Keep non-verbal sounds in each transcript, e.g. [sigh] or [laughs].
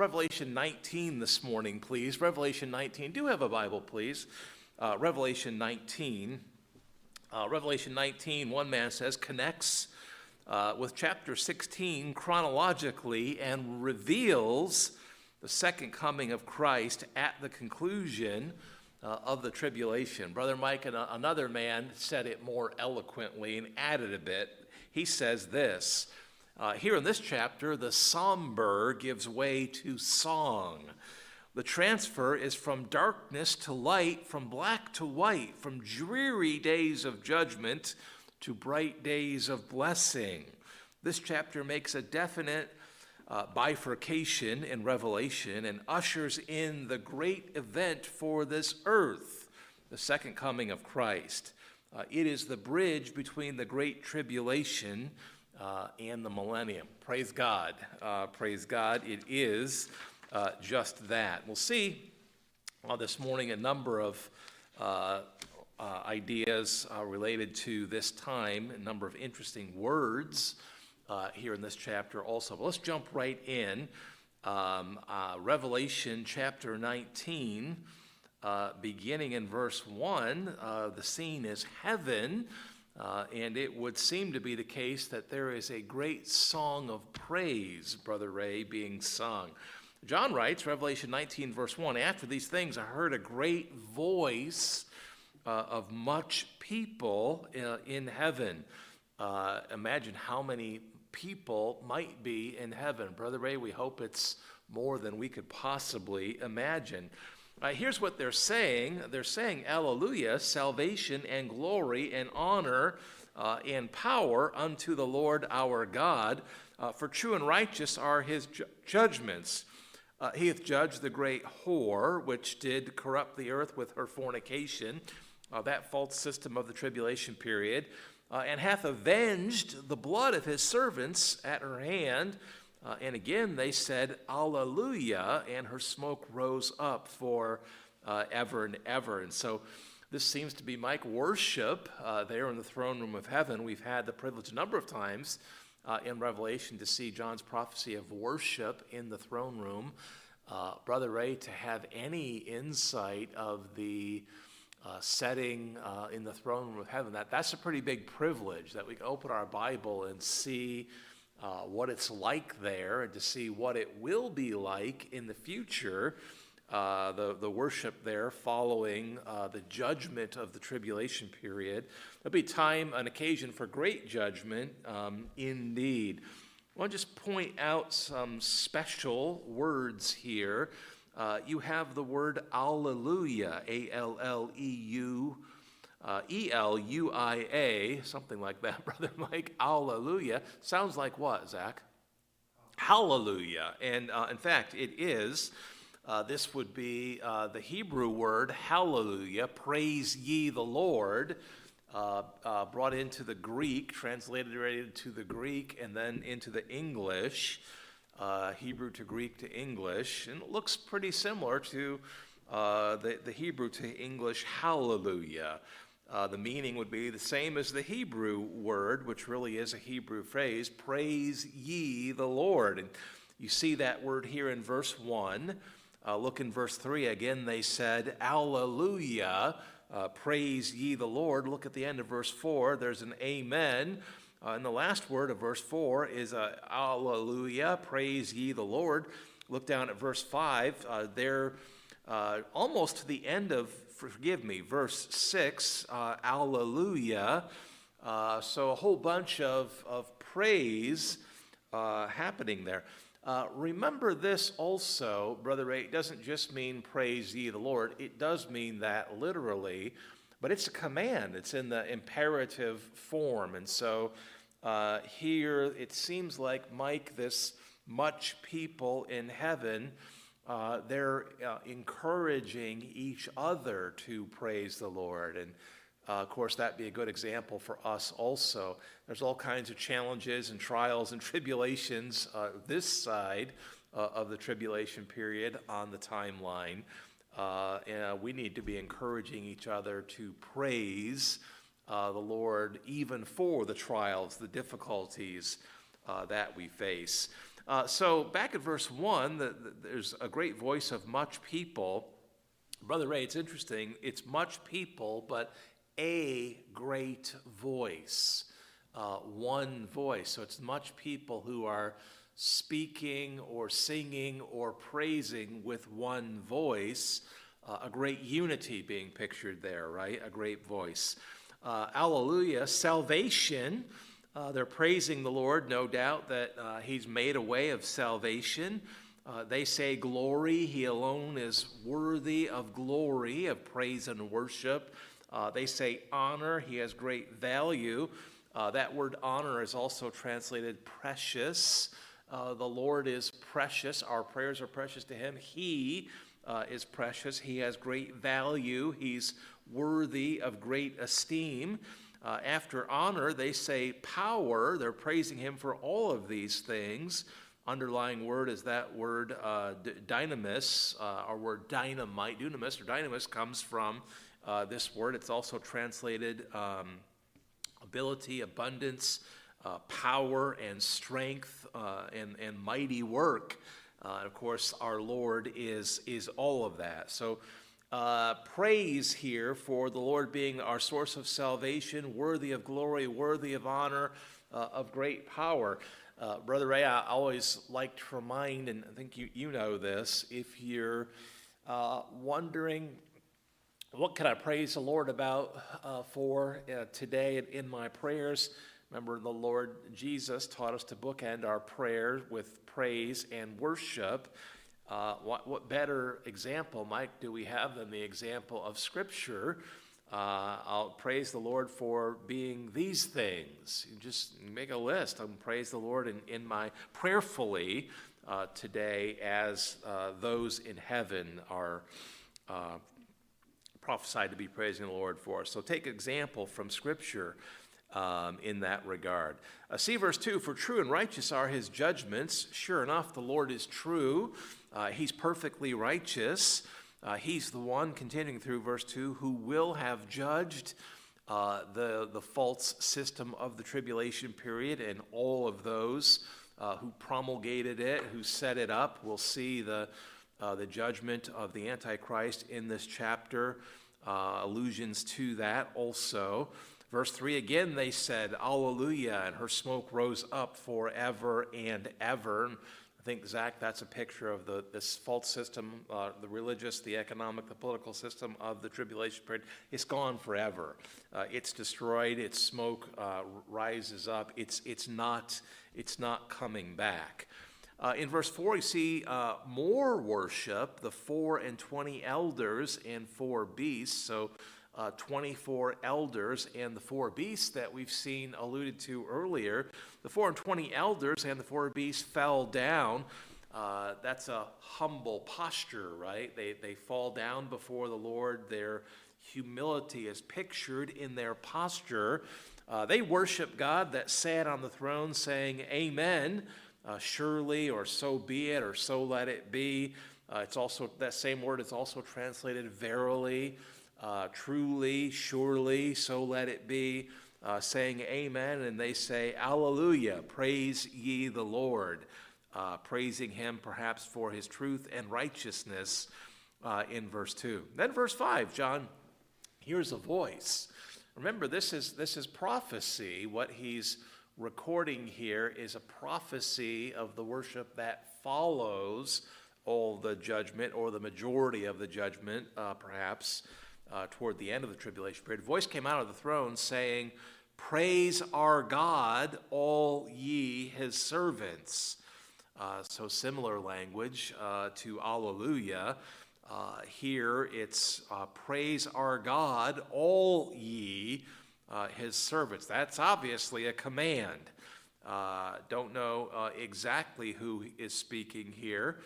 Revelation 19 this morning, please. Revelation 19. Do have a Bible, please. Uh, Revelation 19. Uh, Revelation 19, one man says, connects uh, with chapter 16 chronologically and reveals the second coming of Christ at the conclusion uh, of the tribulation. Brother Mike and a, another man said it more eloquently and added a bit. He says this uh, Here in this chapter, the somber gives way to song. The transfer is from darkness to light, from black to white, from dreary days of judgment to bright days of blessing. This chapter makes a definite uh, bifurcation in Revelation and ushers in the great event for this earth, the second coming of Christ. Uh, it is the bridge between the great tribulation uh, and the millennium. Praise God. Uh, praise God. It is uh, just that. We'll see uh, this morning a number of uh, ideas uh, related to this time, a number of interesting words here in this chapter also. But let's jump right in. Um, Revelation chapter 19, uh, beginning in verse 1, uh, the scene is heaven. And it would seem to be the case that there is a great song of praise, Brother Ray, being sung. John writes, Revelation 19, verse 1 After these things, I heard a great voice uh, of much people uh, in heaven. Uh, imagine how many people might be in heaven. Brother Ray, we hope it's more than we could possibly imagine. Uh, here's what they're saying they're saying, Alleluia, salvation and glory and honor uh, and power unto the Lord our God. Uh, for true and righteous are his ju- judgments. Uh, he hath judged the great whore, which did corrupt the earth with her fornication uh, that false system of the tribulation period, uh, and hath avenged the blood of his servants at her hand. Uh, and again they said, Alleluia, and her smoke rose up for uh, ever and ever. And so this seems to be Mike worship uh, there in the throne room of heaven. We've had the privilege a number of times uh, in Revelation to see John's prophecy of worship in the throne room. Brother Ray, to have any insight of the uh, setting uh, in the throne room of heaven. That, that's a pretty big privilege that we can open our Bible and see uh, what it's like there and to see what it will be like in the future. Uh, the, the worship there following uh, the judgment of the tribulation period. There'll be time, an occasion for great judgment um, indeed. I want to just point out some special words here uh, you have the word Alleluia, A L L E U. Uh, e L U I A, something like that, [laughs] Brother Mike. Alleluia. Sounds like what, Zach? Hallelujah. And uh, in fact, it is. Uh, this would be uh, the Hebrew word hallelujah, praise ye the Lord, uh, brought into the Greek, translated to the Greek, and then into the English Hebrew to Greek to English, and it looks pretty similar to the, the Hebrew to English hallelujah. Uh, the meaning would be the same as the Hebrew word, which really is a Hebrew phrase praise ye the Lord. And you see that word here in verse 1. Uh, look in verse 3 again, they said, Alleluia, uh, praise ye the Lord. Look at the end of verse 4, there's an amen. Uh, and the last word of verse 4 is uh, Alleluia, praise ye the Lord. Look down at verse 5. Uh, there, uh, almost to the end of, forgive me, verse 6, uh, Alleluia. Uh, so a whole bunch of, of praise uh, happening there. remember this also, Brother Ray, it doesn't just mean praise ye the Lord, it does mean that literally but it's a command. It's in the imperative form. And so uh, here it seems like Mike, this much people in heaven, uh, they're uh, encouraging each other to praise the Lord. And uh, of course, that'd be a good example for us also. There's all kinds of challenges and trials and [laughs] tribulations uh, this side uh, of the tribulation period on the timeline. And we need to be encouraging each other to praise the Lord even for the trials, the difficulties that we face. Uh, so back at verse 1, the, the, there's a great voice of much people. Brother Ray, it's interesting. It's much people, but a great voice. Uh, one voice. So it's much people who are speaking or singing or praising with one voice. Uh, a great unity being pictured there, right? A great voice. Uh, alleluia, salvation. Uh, they're praising the Lord, no doubt, that uh, He's made a way of salvation. Uh, they say glory. He alone is worthy of glory, of praise and worship. Uh, they say honor. He has great value. Uh, that word honor is also translated precious. Uh, the Lord is precious. Our prayers are precious to Him. He is precious. He has great value. He's worthy of great esteem. Uh, after honor, they say power. They're praising Him for all of these things underlying word is that word uh, d- dynamis. Uh, our word dynamite, dunamis or dynamis, comes from uh, this word. It's also translated um, ability, abundance, uh, power, and strength, uh, and, and mighty work. Of course, our Lord is, is all of that. So, uh, praise here for the Lord being our source of salvation, worthy of glory, worthy of honor, uh, of great power. Uh, Brother Ray, I always like to remind, and I think you, you know this, if you're wondering what can I praise the Lord about uh, for uh, today in my prayers? Remember, the Lord Jesus taught us to bookend our prayer with praise and worship. Uh, what, what, better example, Mike, do we have than the example of Scripture? Uh, I'll praise the Lord for being these things. You just make a list and praise the Lord in, in my prayerfully uh, today as uh, those in heaven are prophesied to be praising the Lord for. us. So take example from Scripture um, in that regard. Uh, see verse 2 For true and righteous are his judgments. Sure enough, the Lord is true, uh, he's perfectly righteous. Uh, he's the one, continuing through verse 2, who will have judged. Uh, the, the false system of the tribulation period and all of those uh, who promulgated it, who set it up. We'll see the, uh, the judgment of the Antichrist in this chapter uh, allusions to that also. Verse 3 again, they said, Alleluia, and her smoke rose up forever and ever. I think, Zach, that's a picture of the, this false system, uh, the religious, the economic, the political system of the tribulation period. It's gone forever. Uh, it's destroyed. Its smoke uh, rises up. It's, it's, not, it's not coming back. Uh, in verse 4, you see uh, more worship, the four and twenty elders and four beasts. So, uh, 24 elders and the four beasts that we've seen alluded to earlier. The four and twenty elders and the four beasts fell down. Uh, that's a humble posture, right? They, they fall down before the Lord. Their humility is pictured in their posture. Uh, they worship God that sat on the throne, saying, Amen uh, surely or so be it or so let it be. Uh, it's also that same word is also translated verily, uh, truly, surely, so let it be, uh, saying amen, and they say alleluia, praise ye the Lord, uh, praising him perhaps for his truth and righteousness uh, in verse 2. Then verse 5, John hears a voice. Remember, this is, this is prophecy, what he's recording here is a prophecy of the worship that follows all the judgment or the majority of the judgment, uh, perhaps, uh, toward the end of the tribulation period. A voice came out of the throne saying, Praise our God, all ye his servants. Uh, so, similar language uh, to Alleluia. Uh, here it's uh, Praise our God, all ye uh, his servants. That's obviously a command. Don't know exactly who is speaking here.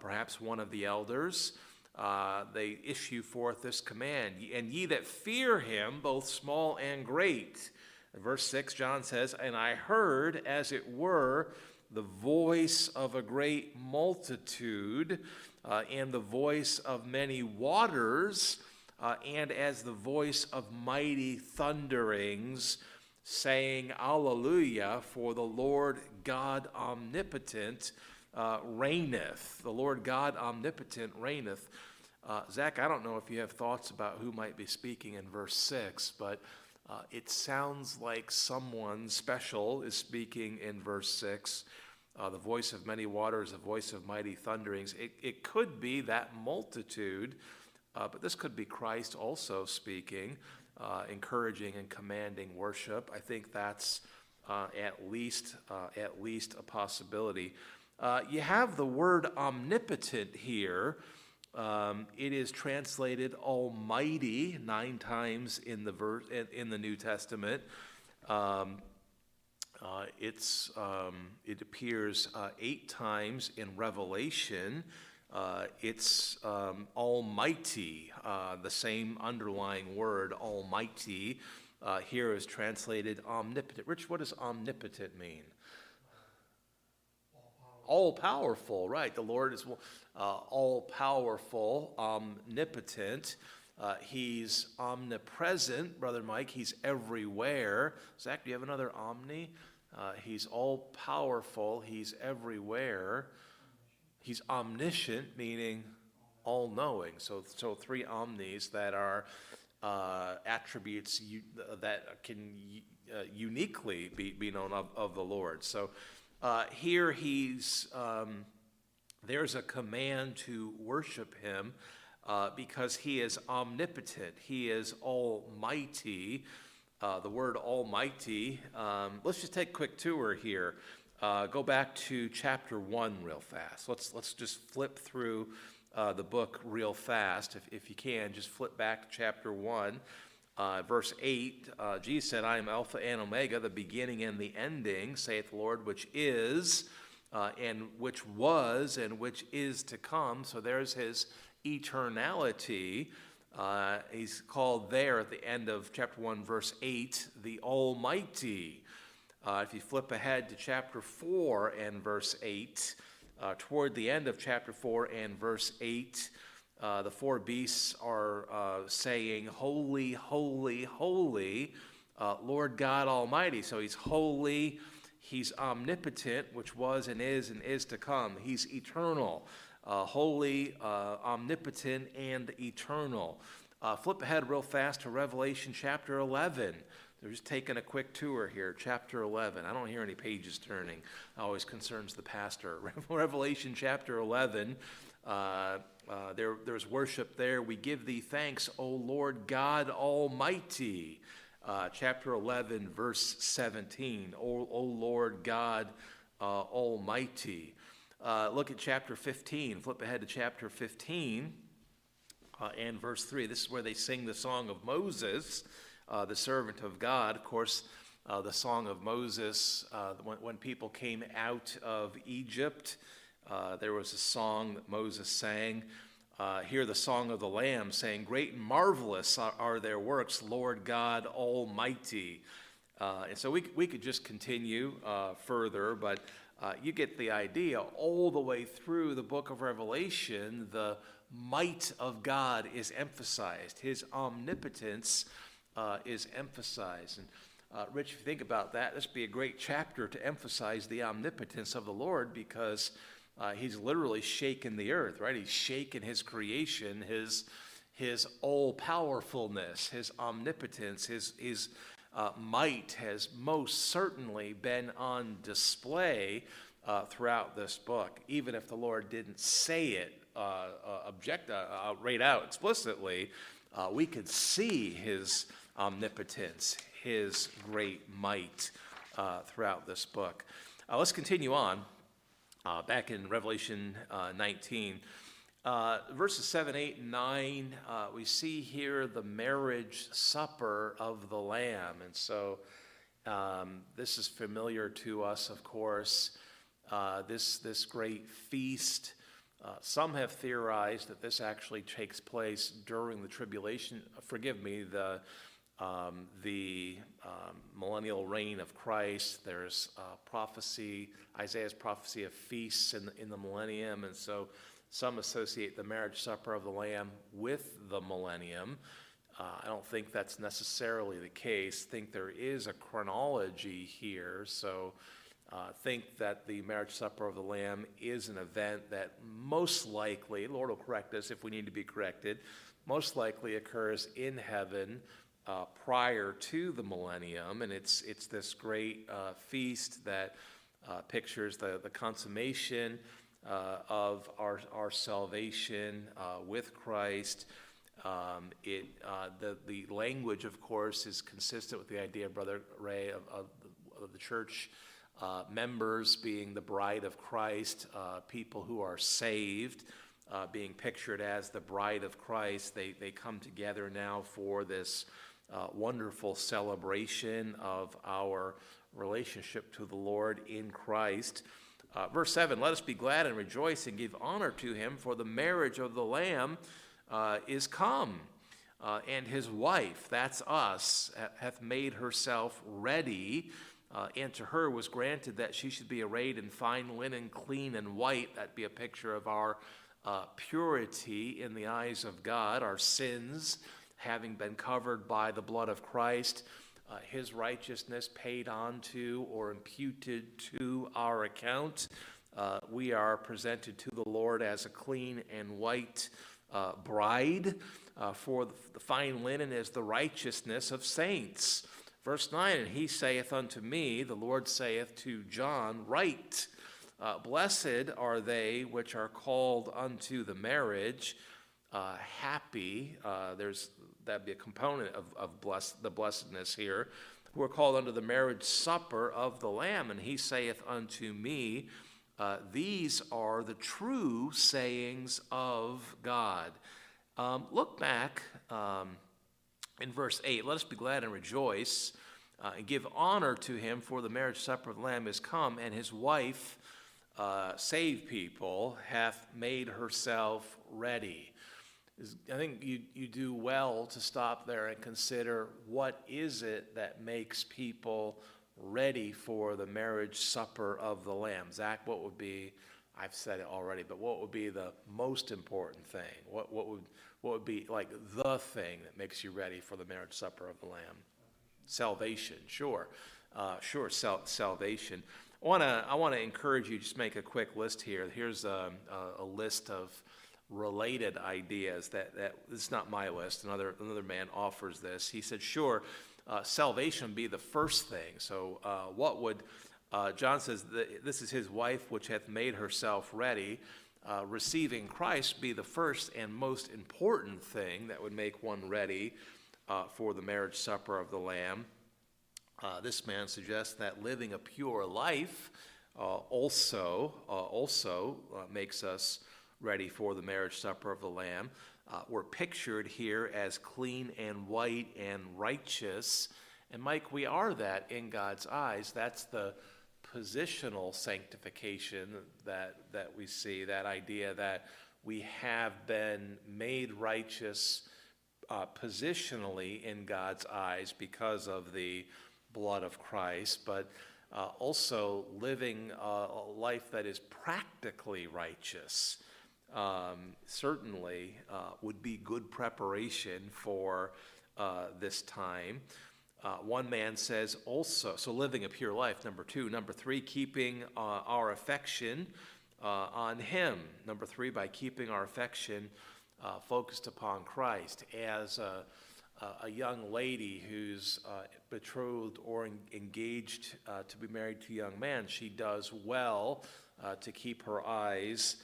Perhaps one of the elders. Uh, they issue forth this command And ye that fear him, both small and great. Verse 6, John says, And I heard, as it were, the voice of a great multitude, uh, and the voice of many waters uh, and as the voice of mighty thunderings. saying, Alleluia, for the Lord God omnipotent uh, reigneth. The Lord God omnipotent reigneth. Uh, Zach, I don't know if you have thoughts about who might be speaking in verse 6, but uh, it sounds like someone special is speaking in verse 6. Uh, the voice of many waters, the voice of mighty thunderings. It, it could be that multitude, uh, but this could be Christ also speaking, uh, encouraging and commanding worship. I think that's uh, at least at least a possibility. You have the word omnipotent here. Um, it is translated Almighty nine times in the verse in the New Testament. Um, uh, it's um, it appears uh, eight times in Revelation. Uh, it's um, Almighty, uh, the same underlying word, Almighty. Uh, here is translated omnipotent. Rich, what does omnipotent mean? All powerful, right? The Lord is uh, all powerful, omnipotent. Uh, he's omnipresent, Brother Mike. He's everywhere. Zach, do you have another omni? Uh, he's all powerful. He's everywhere. He's omniscient, meaning all knowing. So, so three omnis that are uh, attributes you, that can uh, uniquely be, be known of, of the Lord. So uh, here he's um, there's a command to worship him uh, because he is omnipotent, he is almighty. Uh, the word almighty, um, let's just take a quick tour here. Uh, go back to chapter 1 real fast. Let's, let's just flip through uh, the book real fast. If, if you can, just flip back to chapter 1. Uh, verse 8, uh, Jesus said, I am Alpha and Omega, the beginning and the ending, saith the Lord, which is uh, and which was and which is to come. So there's his eternality. Uh, he's called there at the end of chapter 1, verse 8, the Almighty. Uh, if you flip ahead to chapter 4 and verse 8, uh, toward the end of chapter 4 and verse 8, uh, the four beasts are uh, saying, Holy, holy, holy, Lord God Almighty. So he's holy, He's omnipotent, which was and is and is to come. He's eternal, uh, holy, uh, omnipotent, and eternal. Uh, flip ahead real fast to Revelation chapter 11. They're just taking a quick tour here, chapter 11. I don't hear any pages turning. Always concerns the pastor. [laughs] Revelation chapter 11. Uh, there, there's worship there. We give thee thanks, O Lord God Almighty uh, chapter 11, verse 17. O, o Lord God uh, Almighty. Uh, look at chapter 15. Flip ahead to chapter 15 uh, and verse 3. This is where they sing the song of Moses, the servant of God. Of course, the song of Moses, when, when, people came out of Egypt, there was a song that Moses sang uh, hear the song of the Lamb saying, Great and marvelous are, are their works, Lord God Almighty. Uh, and so we, we could just continue uh, further, but uh, you get the idea. All the way through the book of Revelation, the might of God is emphasized, His omnipotence uh, is emphasized. And uh, Rich, if you think about that, this would be a great chapter to emphasize the omnipotence of the Lord because uh, he's literally shaken the earth, right? He's shaken his creation, his, his all powerfulness, his omnipotence, his, his uh, might has most certainly been on display uh, throughout this book, even if the Lord didn't say it uh, uh, object, uh, right out explicitly. we could see his omnipotence, his great might throughout this book. let's continue on uh, back in Revelation uh, 19. Uh, verses 7, 8, and 9, uh, we see here the marriage supper of the Lamb. And so um, this is familiar to us, of course, uh, this, this great feast. Uh, some have theorized that this actually takes place during the tribulation. Forgive me, the um, the um, millennial reign of Christ. There's uh, prophecy, Isaiah's prophecy of feasts in the, in the millennium, and so some associate the marriage supper of the Lamb with the millennium. Uh, I don't think that's necessarily the case. think there is a chronology here. So uh, think that the marriage supper of the Lamb is an event that most likely, Lord will correct us if we need to be corrected, most likely occurs in heaven uh, prior to the millennium. And it's, it's this great uh, feast that uh, pictures the, the consummation uh, of our, our salvation uh, with Christ. Um, it, uh, the, the language, of course, is consistent with the idea, Brother Ray, of, of, of the church members being the bride of Christ, people who are saved, being pictured as the bride of Christ. They, they come together now for this uh, wonderful celebration of our relationship to the Lord in Christ. Uh, verse 7 Let us be glad and rejoice and give honor to him, for the marriage of the Lamb uh, is come, uh, and his wife, that's us, hath made herself ready. Uh, and to her was granted that she should be arrayed in fine linen, clean and white. That be a picture of our uh, purity in the eyes of God, our sins having been covered by the blood of Christ, uh, his righteousness paid onto or imputed to our account. Uh, we are presented to the Lord as a clean and white uh, bride, uh, for the fine linen is the righteousness of saints. Verse 9, and he saith unto me, the Lord saith to John, Write, uh, blessed are they which are called unto the marriage. Uh, happy, uh, there's that'd be a component of, of bless, the blessedness here, who are called unto the marriage supper of the Lamb. And he saith unto me, uh, these are the true sayings of God. Um, look back um, in verse 8. Let us be glad and rejoice uh, and give honor to him, for the marriage supper of the Lamb is come, and his wife, uh, save people, hath made herself ready. I think you, you do well to stop there and consider what is it that makes people ready for the marriage supper of the Lamb. Zach, what would be, I've said it already, but what would be the most important thing? What, what, would, what would be like the thing that makes you ready for the marriage supper of the Lamb? Salvation, sure. Uh, sure, sal- salvation. I want to I wanna encourage you just make a quick list here. Here's a, a, a list of related ideas that, that it's not my list. Another, another man offers this. He said, sure, uh, salvation be the first thing. So, uh, what would, uh, John says, this is his wife which hath made herself ready. Uh, receiving Christ be the first and most important thing that would make one ready uh, for the marriage supper of the Lamb. Uh, this man suggests that living a pure life also, also makes us ready for the marriage supper of the Lamb. Uh, we're pictured here as clean and white and righteous. And Mike, we are that in God's eyes. That's the positional sanctification that, that we see, that idea that we have been made righteous uh, positionally in God's eyes because of the blood of Christ, but uh, also living a life that is practically righteous um, certainly uh, would be good preparation for uh, this time. Uh, one man says also, so living a pure life, number two. Number three, keeping uh, our affection uh, on Him. Number three, by keeping our affection uh, focused upon Christ. As a, a young lady who's betrothed or engaged to be married to a young man, she does well to keep her eyes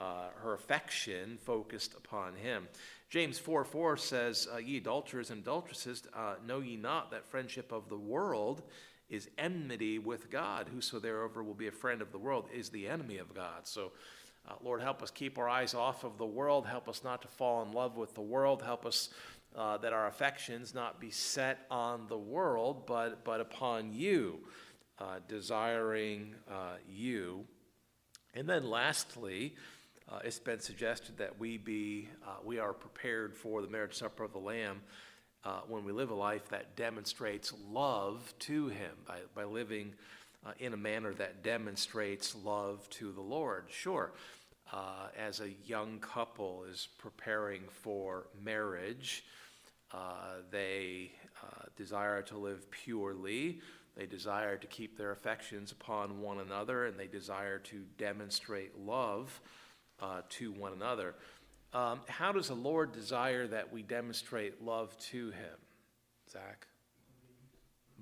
uh, her affection focused upon him. James 4 4 says, uh, Ye adulterers and adulteresses, uh, know ye not that friendship of the world is enmity with God? Whoso Whosoever will be a friend of the world is the enemy of God. So, uh, Lord, help us keep our eyes off of the world. Help us not to fall in love with the world. Help us uh, that our affections not be set on the world, but, but upon you, uh, desiring you. And then lastly, uh, it's been suggested that we be uh, we are prepared for the marriage supper of the Lamb uh, when we live a life that demonstrates love to Him by, by living uh, in a manner that demonstrates love to the Lord. Sure, uh, as a young couple is preparing for marriage, Uh, they desire to live purely. They desire to keep their affections upon one another, and they desire to demonstrate love uh, to one another. Um, how does the Lord desire that we demonstrate love to Him, Zach?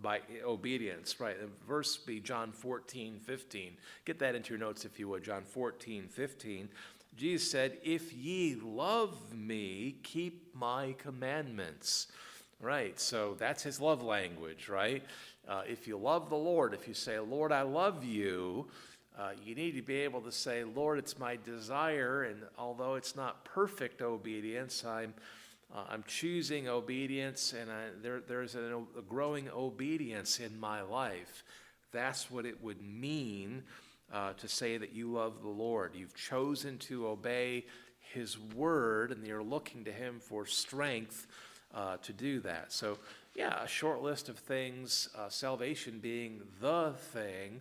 By obedience, right. The verse be John 14, 15. Get that into your notes if you would. John 14, 15. Jesus said, If ye love me, keep my commandments. Right, so that's his love language, right? Uh, if you love the Lord, if you say, Lord, I love you, uh, you need to be able to say, Lord, it's my desire, and although it's not perfect obedience, I'm, uh, I'm choosing obedience, and I, there, there's a, a growing obedience in my life. That's what it would mean uh, to say that you love the Lord. You've chosen to obey His word, and you're looking to Him for strength uh, to do that. So, yeah, a short list of things, uh, salvation being the thing,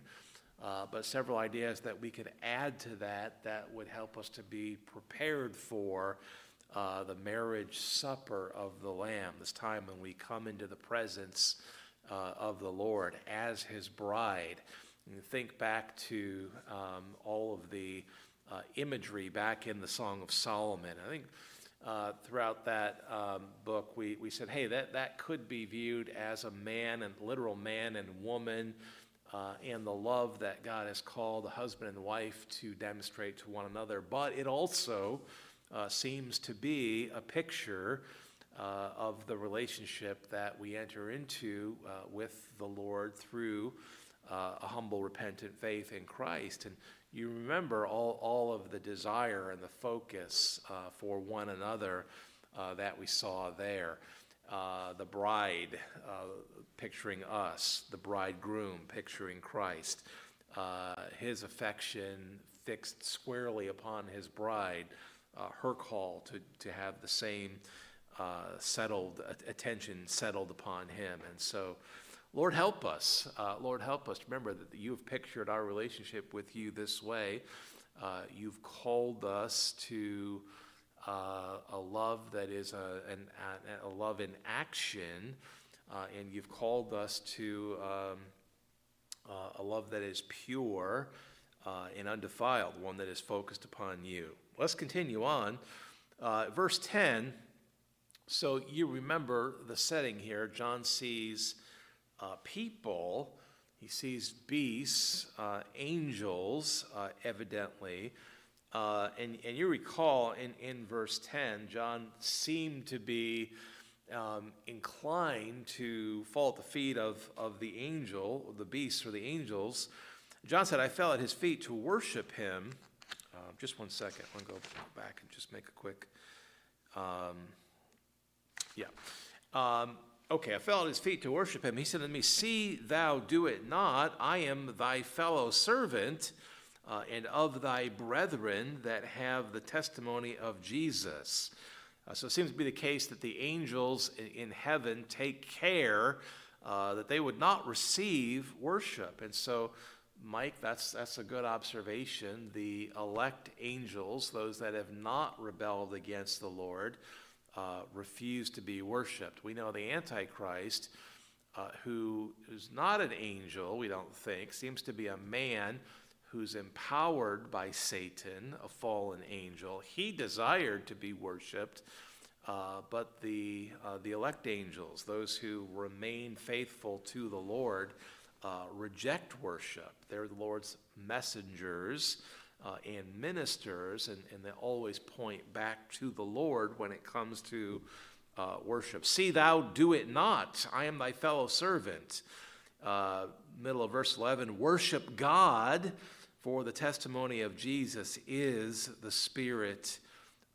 uh, but several ideas that we could add to that that would help us to be prepared for. Uh, the marriage supper of the Lamb, this time when we come into the presence uh, of the Lord as His bride. You think back to um, all of the uh, imagery back in the Song of Solomon. I think uh, throughout that um, book, we, we said, hey, that, that could be viewed as a man and literal man and woman uh, and the love that God has called a husband and wife to demonstrate to one another. But it also uh, seems to be a picture uh, of the relationship that we enter into uh, with the Lord through uh, a humble, repentant faith in Christ. And you remember all, all of the desire and the focus uh, for one another that we saw there. The bride picturing us, the bridegroom picturing Christ, uh, his affection fixed squarely upon his bride, her call to, to have the same settled attention settled upon him. And so, Lord, help us. Uh, Lord, help us. Remember that you have pictured our relationship with you this way. Uh, you've called us to uh, a love that is a, an, a love in action, uh, and you've called us to um, uh, a love that is pure uh, and undefiled, one that is focused upon you. Let's continue on. verse 10. So you remember the setting here. John sees uh, people. He sees beasts, uh, angels, uh, evidently. Uh, and, and you recall in, in verse 10, John seemed to be um, inclined to fall at the feet of, of the angel, the beasts or the angels. John said, I fell at his feet to worship him. Uh, just one second. I want to go back and just make a quick. Um, yeah. Um, Okay, I fell at his feet to worship him. He said to me, See thou do it not. I am thy fellow servant uh, and of thy brethren that have the testimony of Jesus. Uh, so it seems to be the case that the angels in, heaven take care uh, that they would not receive worship. And so, Mike, that's, that's a good observation. The elect angels, those that have not rebelled against the Lord, uh, refuse to be worshiped. We know the Antichrist, uh, who is not an angel, we don't think, seems to be a man who's empowered by Satan, a fallen angel. He desired to be worshiped, uh, but the, uh, the elect angels, those who remain faithful to the Lord, uh, reject worship. They're the Lord's messengers uh, and ministers, and, and they always point back to the Lord when it comes to uh, worship. See thou do it not. I am thy fellow servant. Uh, middle of verse 11 worship God, for the testimony of Jesus is the spirit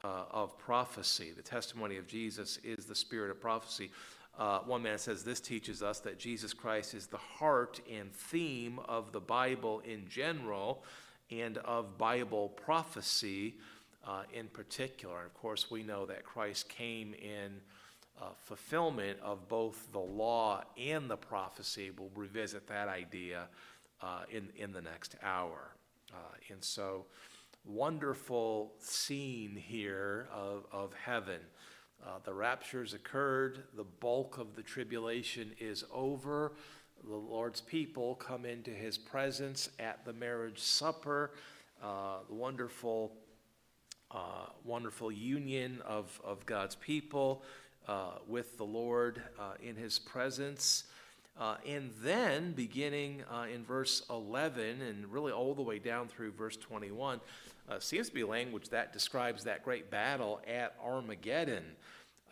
uh, of prophecy. The testimony of Jesus is the spirit of prophecy. Uh, one man says this teaches us that Jesus Christ is the heart and theme of the Bible in general and of Bible prophecy uh, in particular. And Of course, we know that Christ came in uh, fulfillment of both the law and the prophecy. We'll revisit that idea uh, in, in the next hour. Uh, and so, wonderful scene here of, of heaven. Uh, the rapture's occurred, the bulk of the tribulation is over. The Lord's people come into his presence at the marriage supper, uh, the wonderful, uh, wonderful union of, of God's people uh, with the Lord uh, in his presence. Uh, and then, beginning uh, in verse 11 and really all the way down through verse 21, uh, seems to be language that describes that great battle at Armageddon.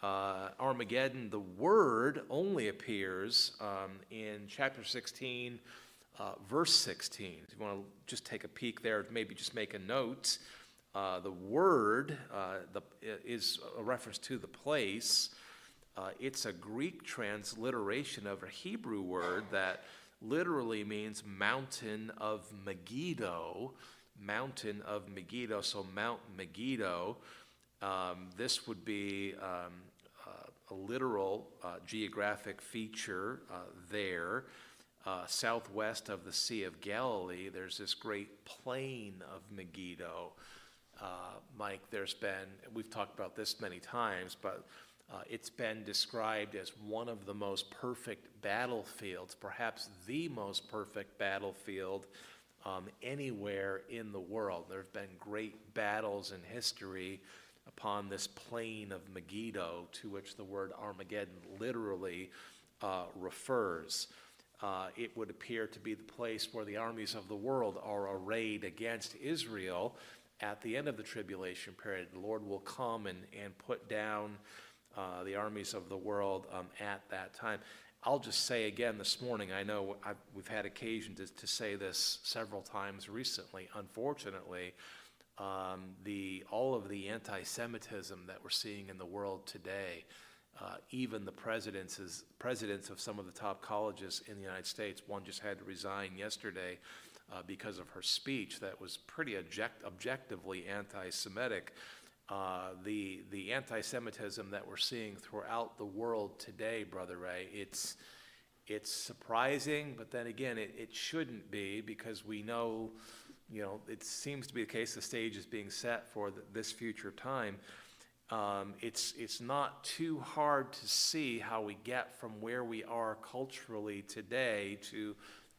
Uh, Armageddon, the word only appears um, in chapter 16, uh, verse 16. If you want to just take a peek there, maybe just make a note. Uh, the word the, is a reference to the place. Uh, it's a Greek transliteration of a Hebrew word that literally means mountain of Megiddo. Mountain of Megiddo, so Mount Megiddo. Um, this would be um, uh, a literal uh, geographic feature uh, there. Uh, southwest of the Sea of Galilee, there's this great plain of Megiddo. Uh, Mike, there's been, we've talked about this many times, but uh, it's been described as one of the most perfect battlefields, perhaps the most perfect battlefield um, anywhere in the world. There have been great battles in history upon this plain of Megiddo, to which the word Armageddon literally uh, refers. Uh, it would appear to be the place where the armies of the world are arrayed against Israel at the end of the tribulation period. The Lord will come and, and put down uh, the armies of the world um, at that time. I'll just say again this morning, I know I've, we've had occasion to, to, say this several times recently. Unfortunately, um, the, all of the anti Semitism that we're seeing in the world today, uh, even the presidents, presidents of some of the top colleges in the United States, one just had to resign yesterday uh, because of her speech that was pretty object, objectively anti Semitic. Uh, the the anti-Semitism that we're seeing throughout the world today, Brother Ray, it's it's surprising, but then again, it, it shouldn't be because we know, you know, it seems to be the case the stage is being set for the, this future time. Um, it's it's not too hard to see how we get from where we are culturally today to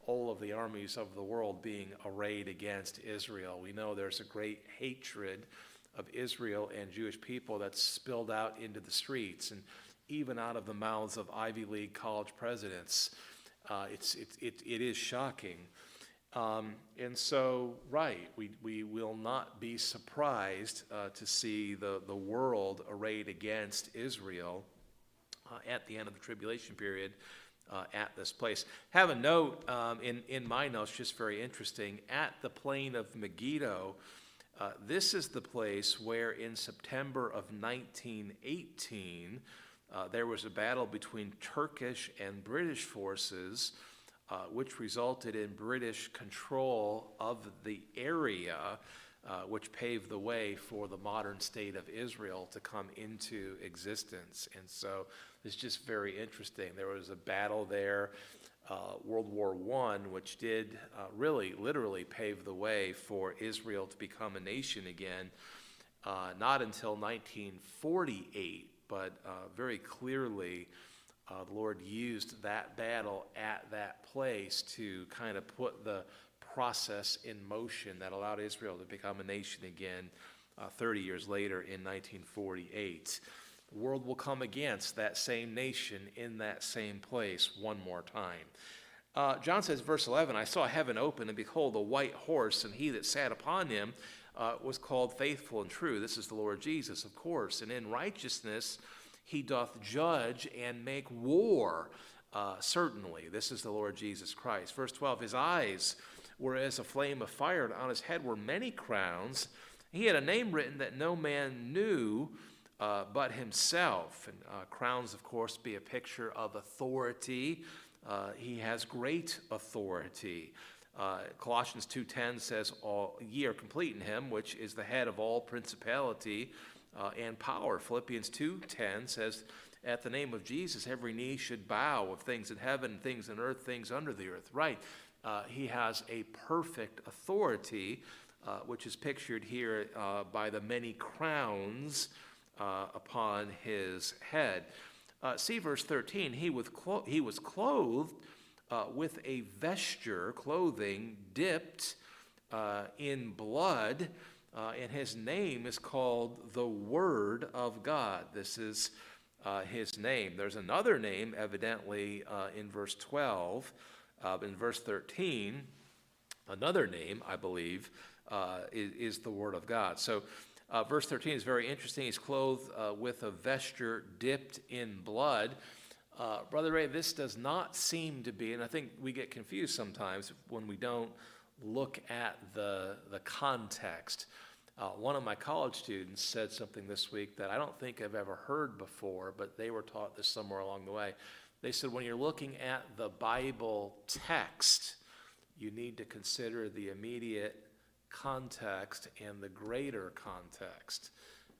all of the armies of the world being arrayed against Israel. We know there's a great hatred of Israel and Jewish people that's spilled out into the streets and even out of the mouths of Ivy League college presidents. Uh, it's, it, it, it is shocking. Um, and so, right, we, we will not be surprised uh, to see the, the world arrayed against Israel uh, at the end of the tribulation period uh, at this place. Have a note um, in, in my notes, just very interesting, at the plain of Megiddo, uh, this is the place where, in September of 1918, uh, there was a battle between Turkish and British forces, uh, which resulted in British control of the area, uh, which paved the way for the modern state of Israel to come into existence. And so it's just very interesting. There was a battle there uh, World War I, which did uh, really, literally pave the way for Israel to become a nation again, uh, not until 1948, but uh, very clearly. Uh, the Lord used that battle at that place to kind of put the process in motion that allowed Israel to become a nation again uh, 30 years later in 1948 the world will come against that same nation in that same place one more time. Uh, John says, verse 11, I saw heaven open, and behold, a white horse, and he that sat upon him uh, was called faithful and true. This is the Lord Jesus, of course. And in righteousness he doth judge and make war, uh, certainly. This is the Lord Jesus Christ. Verse 12, his eyes were as a flame of fire, and on his head were many crowns. He had a name written that no man knew uh, but himself. And uh, crowns, of course, be a picture of authority. Uh, he has great authority. Uh, Colossians 2.10 says, all, Ye are complete in him, which is the head of all principality uh, and power. Philippians 2.10 says, At the name of Jesus, every knee should bow of things in heaven, things in earth, things under the earth. Right. Uh, he has a perfect authority, which is pictured here by the many crowns uh, upon his head. Uh, see verse 13. He, with clo- he was clothed uh, with a vesture, clothing dipped uh, in blood, uh, and his name is called the Word of God. This is uh, his name. There's another name, evidently, in verse 12. Uh, in verse 13, another name, I believe, is, is, the Word of God. So, verse 13 is very interesting. He's clothed with a vesture dipped in blood. Uh, Brother Ray, this does not seem to be, and I think we get confused sometimes when we don't look at the, the context. Uh, one of my college students said something this week that I don't think I've ever heard before, but they were taught this somewhere along the way. They said when you're looking at the Bible text, you need to consider the immediate context and the greater context.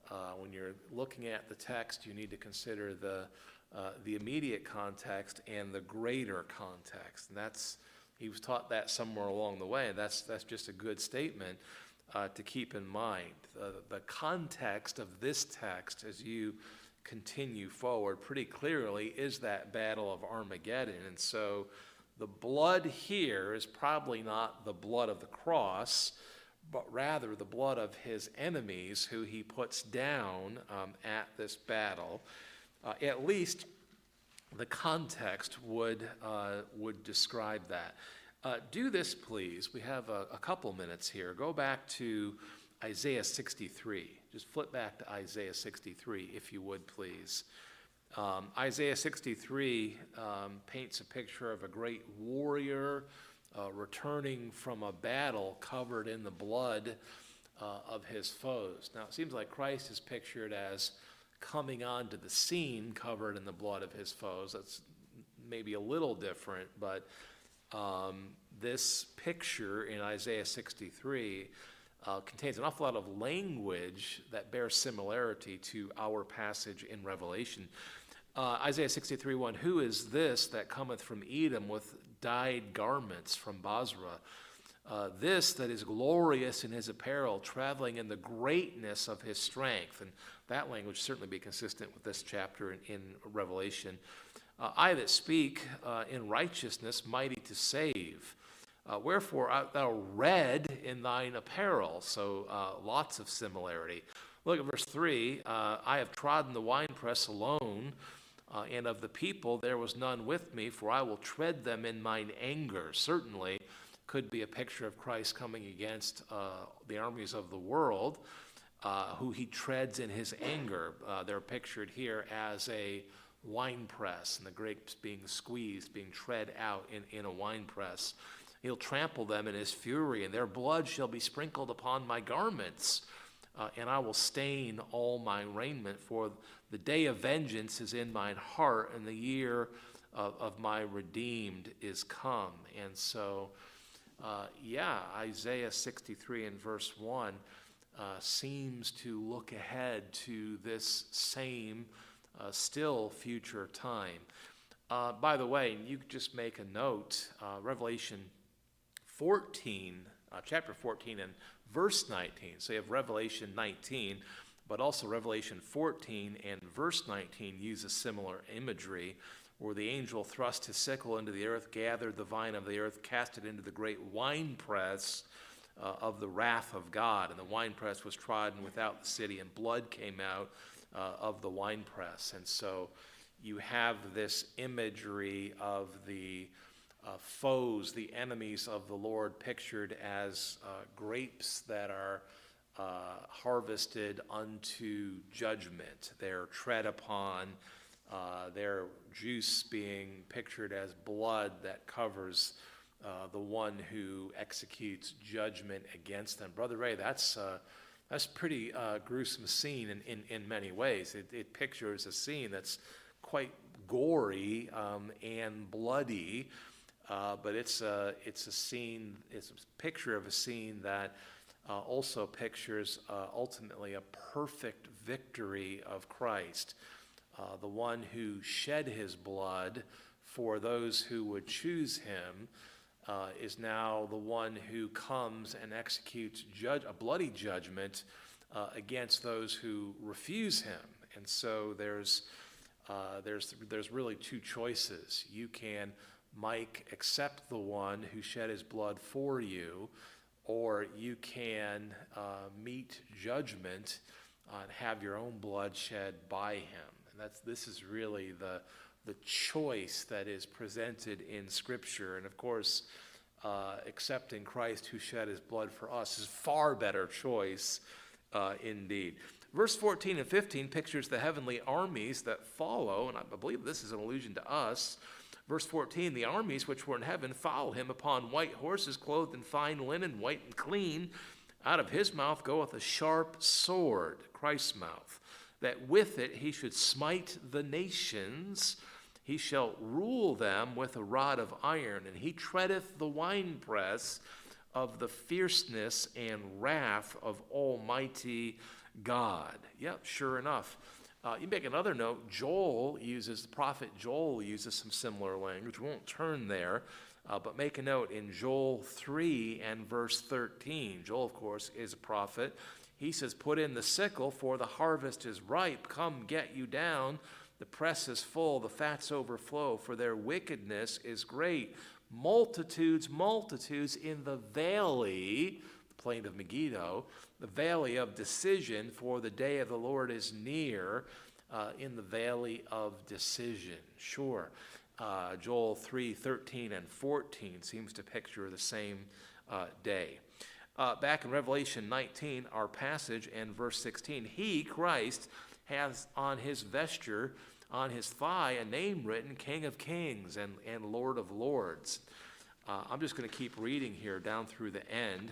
Uh, when you're looking at the text, you need to consider the uh, the immediate context and the greater context. And that's, he was taught that somewhere along the way. That's, that's just a good statement uh, to keep in mind. the context of this text, as you continue forward, pretty clearly is that battle of Armageddon. And so the blood here is probably not the blood of the cross, but rather the blood of his enemies who he puts down um, at this battle uh, at least the context would, uh, would describe that. Uh, do this, please. We have a, a, couple minutes here. Go back to Isaiah 63. Just flip back to Isaiah 63, if you would, please. Um, Isaiah 63 um, paints a picture of a great warrior uh, returning from a battle covered in the blood uh, of his foes. Now, it seems like Christ is pictured as coming onto the scene covered in the blood of his foes. That's maybe a little different, but um, this picture in Isaiah 63 uh, contains an awful lot of language that bears similarity to our passage in Revelation. Uh, Isaiah 63 1 Who is this that cometh from Edom with dyed garments from Bozrah? Uh, this that is glorious in his apparel, traveling in the greatness of his strength. And that language certainly be consistent with this chapter in, in Revelation. Uh, I that speak uh, in righteousness, mighty to save. Uh, wherefore art thou red in thine apparel? So uh, lots of similarity. Look at verse 3 uh, I have trodden the winepress alone, uh, and of the people there was none with me, for I will tread them in mine anger. Certainly could be a picture of Christ coming against the armies of the world uh, who he treads in his anger. Uh, they're pictured here as a wine press, and the grapes being squeezed, being tread out in, in a wine press. He'll trample them in his fury, and their blood shall be sprinkled upon my garments. Uh, and I will stain all my raiment, for the day of vengeance is in mine heart, and the year of, of my redeemed is come. And so, uh, yeah, Isaiah 63 and verse 1 uh, seems to look ahead to this same uh, still future time. Uh, by the way, you just make a note uh, Revelation 14, uh, chapter 14, and verse 19. So you have Revelation 19, but also Revelation 14 and verse 19 use a similar imagery where the angel thrust his sickle into the earth, gathered the vine of the earth, cast it into the great winepress uh, of the wrath of God. And the winepress was trodden without the city, and blood came out uh, of the winepress. And so you have this imagery of the uh, foes, the enemies of the Lord, pictured as uh, grapes that are uh, harvested unto judgment. They're tread upon. Uh, their juice being pictured as blood that covers uh, the one who executes judgment against them. Brother Ray, that's uh, that's pretty gruesome scene in, in, in many ways. It, it, pictures a scene that's quite gory um, and bloody, uh, but it's a, it's a scene, it's a picture of a scene that uh, also pictures ultimately a perfect victory of Christ, the one who shed his blood for those who would choose him uh, is now the one who comes and executes judge, a bloody judgment uh, against those who refuse him. And so there's, uh, there's, there's really two choices. You can, Mike, accept the one who shed his blood for you, or you can uh, meet judgment and have your own blood shed by him. And that's, this is really the, the choice that is presented in Scripture. And of course, uh, accepting Christ who shed his blood for us is far better choice uh, indeed. Verse 14 and 15 pictures the heavenly armies that follow, and I believe this is an allusion to us. Verse 14 The armies which were in heaven follow him upon white horses, clothed in fine linen, white and clean. Out of his mouth goeth a sharp sword, Christ's mouth, that with it he should smite the nations. He shall rule them with a rod of iron, and he treadeth the winepress of the fierceness and wrath of Almighty God. Yep, sure enough. Uh, you make another note, Joel uses, the prophet Joel uses some similar language. We won't turn there, uh, but make a note in Joel 3 and verse 13. Joel, of course, is a prophet. He says, Put in the sickle, for the harvest is ripe. Come get you down. The press is full, the fats overflow, for their wickedness is great. Multitudes, multitudes in the valley, plain of Megiddo, the valley of decision, for the day of the Lord is near, uh, in the valley of decision. Sure. Uh, Joel 3 13 and 14 seems to picture the same uh, day. Uh, back in Revelation 19, our passage and verse 16, He, Christ, has on his vesture on his thigh a name written King of Kings and, and Lord of Lords. Uh, I'm just going to keep reading here down through the end.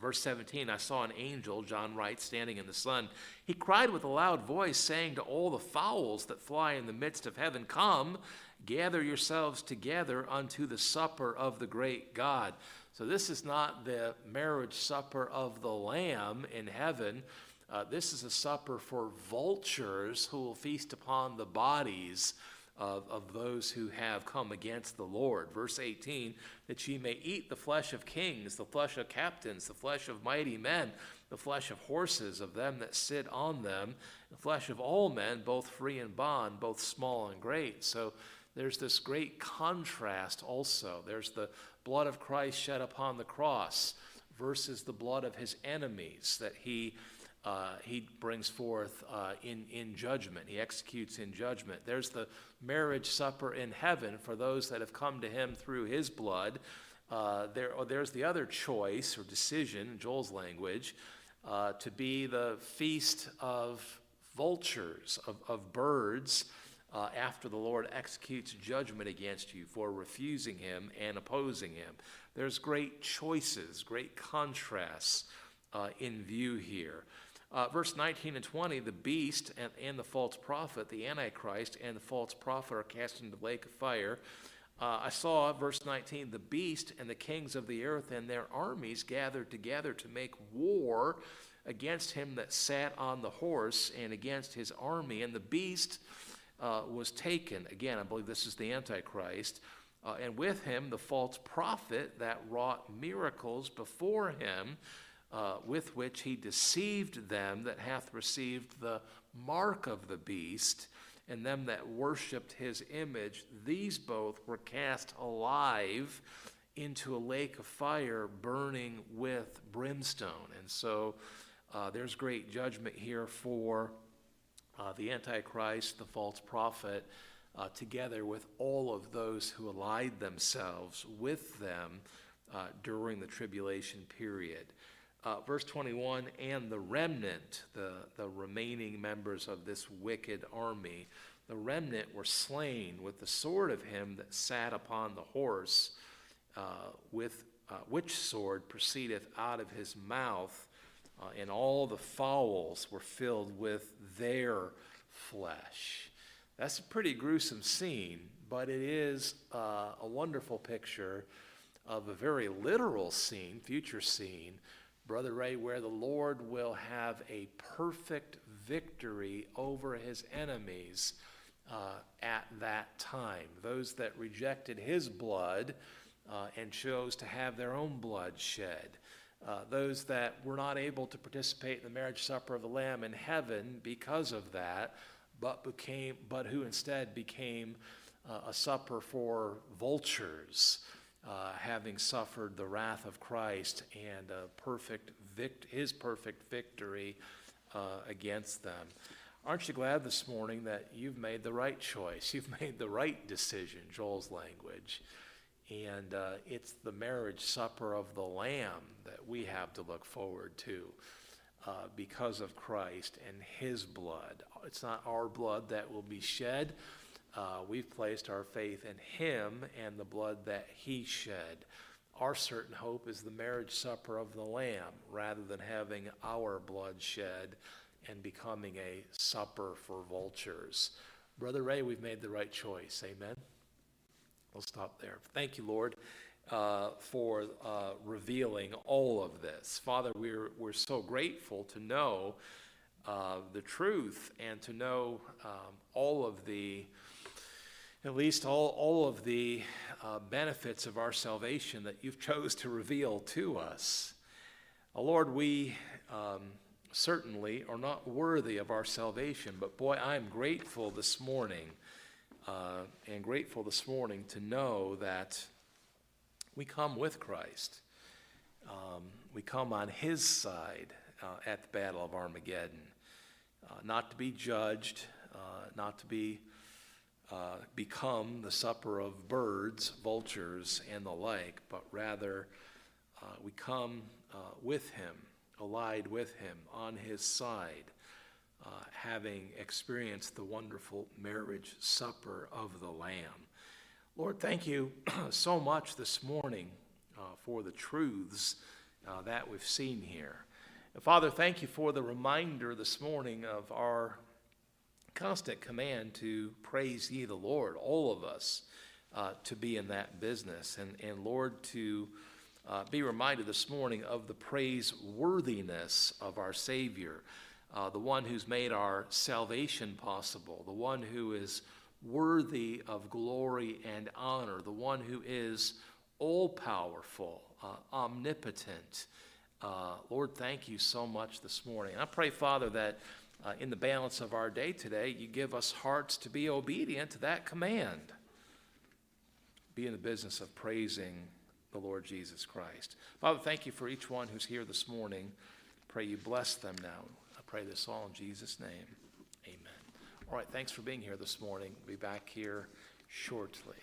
Verse 17 I saw an angel, John writes, standing in the sun. He cried with a loud voice, saying to all the fowls that fly in the midst of heaven, Come, gather yourselves together unto the supper of the great God. So, this is not the marriage supper of the Lamb in heaven uh, this is a supper for vultures who will feast upon the bodies of, of those who have come against the Lord. Verse 18 that ye may eat the flesh of kings, the flesh of captains, the flesh of mighty men, the flesh of horses, of them that sit on them, the flesh of all men, both free and bond, both small and great. So there's this great contrast also. There's the blood of Christ shed upon the cross versus the blood of his enemies that he uh, he brings forth uh, in, in judgment. He executes in judgment. There's the marriage supper in heaven for those that have come to him through his blood. Uh, there, or there's the other choice or decision, in Joel's language, uh, to be the feast of vultures, of, of birds, uh, after the Lord executes judgment against you for refusing him and opposing him. There's great choices, great contrasts uh, in view here. Uh, verse 19 and 20 the beast and, and, the false prophet, the Antichrist, and the false prophet are cast into the lake of fire. Uh, I saw, verse 19, the beast and the kings of the earth and their armies gathered together to make war against him that sat on the horse and against his army. And the beast uh, was taken. Again, I believe this is the Antichrist. Uh, and with him the false prophet that wrought miracles before him uh, with which he deceived them that hath received the mark of the beast, and them that worshipped his image. These both were cast alive into a lake of fire burning with brimstone. And so uh, there's great judgment here for uh, the Antichrist, the false prophet, uh, together with all of those who allied themselves with them uh, during the tribulation period uh, verse 21 and the remnant, the, the remaining members of this wicked army, the remnant were slain with the sword of him that sat upon the horse, uh, with uh, which sword proceedeth out of his mouth, uh, and all the fowls were filled with their flesh. That's a pretty gruesome scene, but it is uh, a wonderful picture of a very literal scene, future scene, Brother Ray, where the Lord will have a perfect victory over his enemies uh, at that time. Those that rejected his blood uh, and chose to have their own blood shed. uh, those that were not able to participate in the marriage supper of the Lamb in heaven because of that, but became, but who instead became uh, a supper for vultures, uh, having suffered the wrath of Christ and a perfect vict- his perfect victory uh, against them. Aren't you glad this morning that you've made the right choice? [laughs] You've made the right decision, Joel's language. And uh, it's the marriage supper of the Lamb that we have to look forward to uh, because of Christ and His blood. It's not our blood that will be shed. Uh, we've placed our faith in Him and the blood that He shed. Our certain hope is the marriage supper of the Lamb rather than having our blood shed and becoming a supper for vultures. Brother Ray, we've made the right choice. Amen. We'll stop there. Thank you, Lord, uh, for uh, revealing all of this. Father, we're, we're so grateful to know uh, the truth and to know um, all of the, at least all, all of the uh, benefits of our salvation that you've chose to reveal to us. Uh, Lord, we um, certainly are not worthy of our salvation, but boy, I'm grateful this morning uh, and grateful this morning to know that we come with Christ. Um, we come on his side uh, at the Battle of Armageddon, uh, not to be judged, uh, not to be become the supper of birds, vultures, and the like, but rather uh, we come with him, allied with him, on his side uh, having experienced the wonderful marriage supper of the Lamb. Lord, thank you [clears throat] so much this morning uh, for the truths uh, that we've seen here. Father, thank you for the reminder this morning of our constant command to praise ye the Lord, all of us, uh, to be in that business. And, and Lord, to uh, be reminded this morning of the praiseworthiness of our Savior uh, the one who's made our salvation possible, the one who is worthy of glory and honor, the one who is all powerful, uh, omnipotent. Uh, Lord, thank you so much this morning. And I pray, Father, that uh, in the balance of our day today, you give us hearts to be obedient to that command. Be in the business of praising the Lord Jesus Christ. Father, thank you for each one who's here this morning. Pray you bless them now I pray this all in Jesus' name. Amen. All right, thanks for being here this morning. We'll be back here shortly.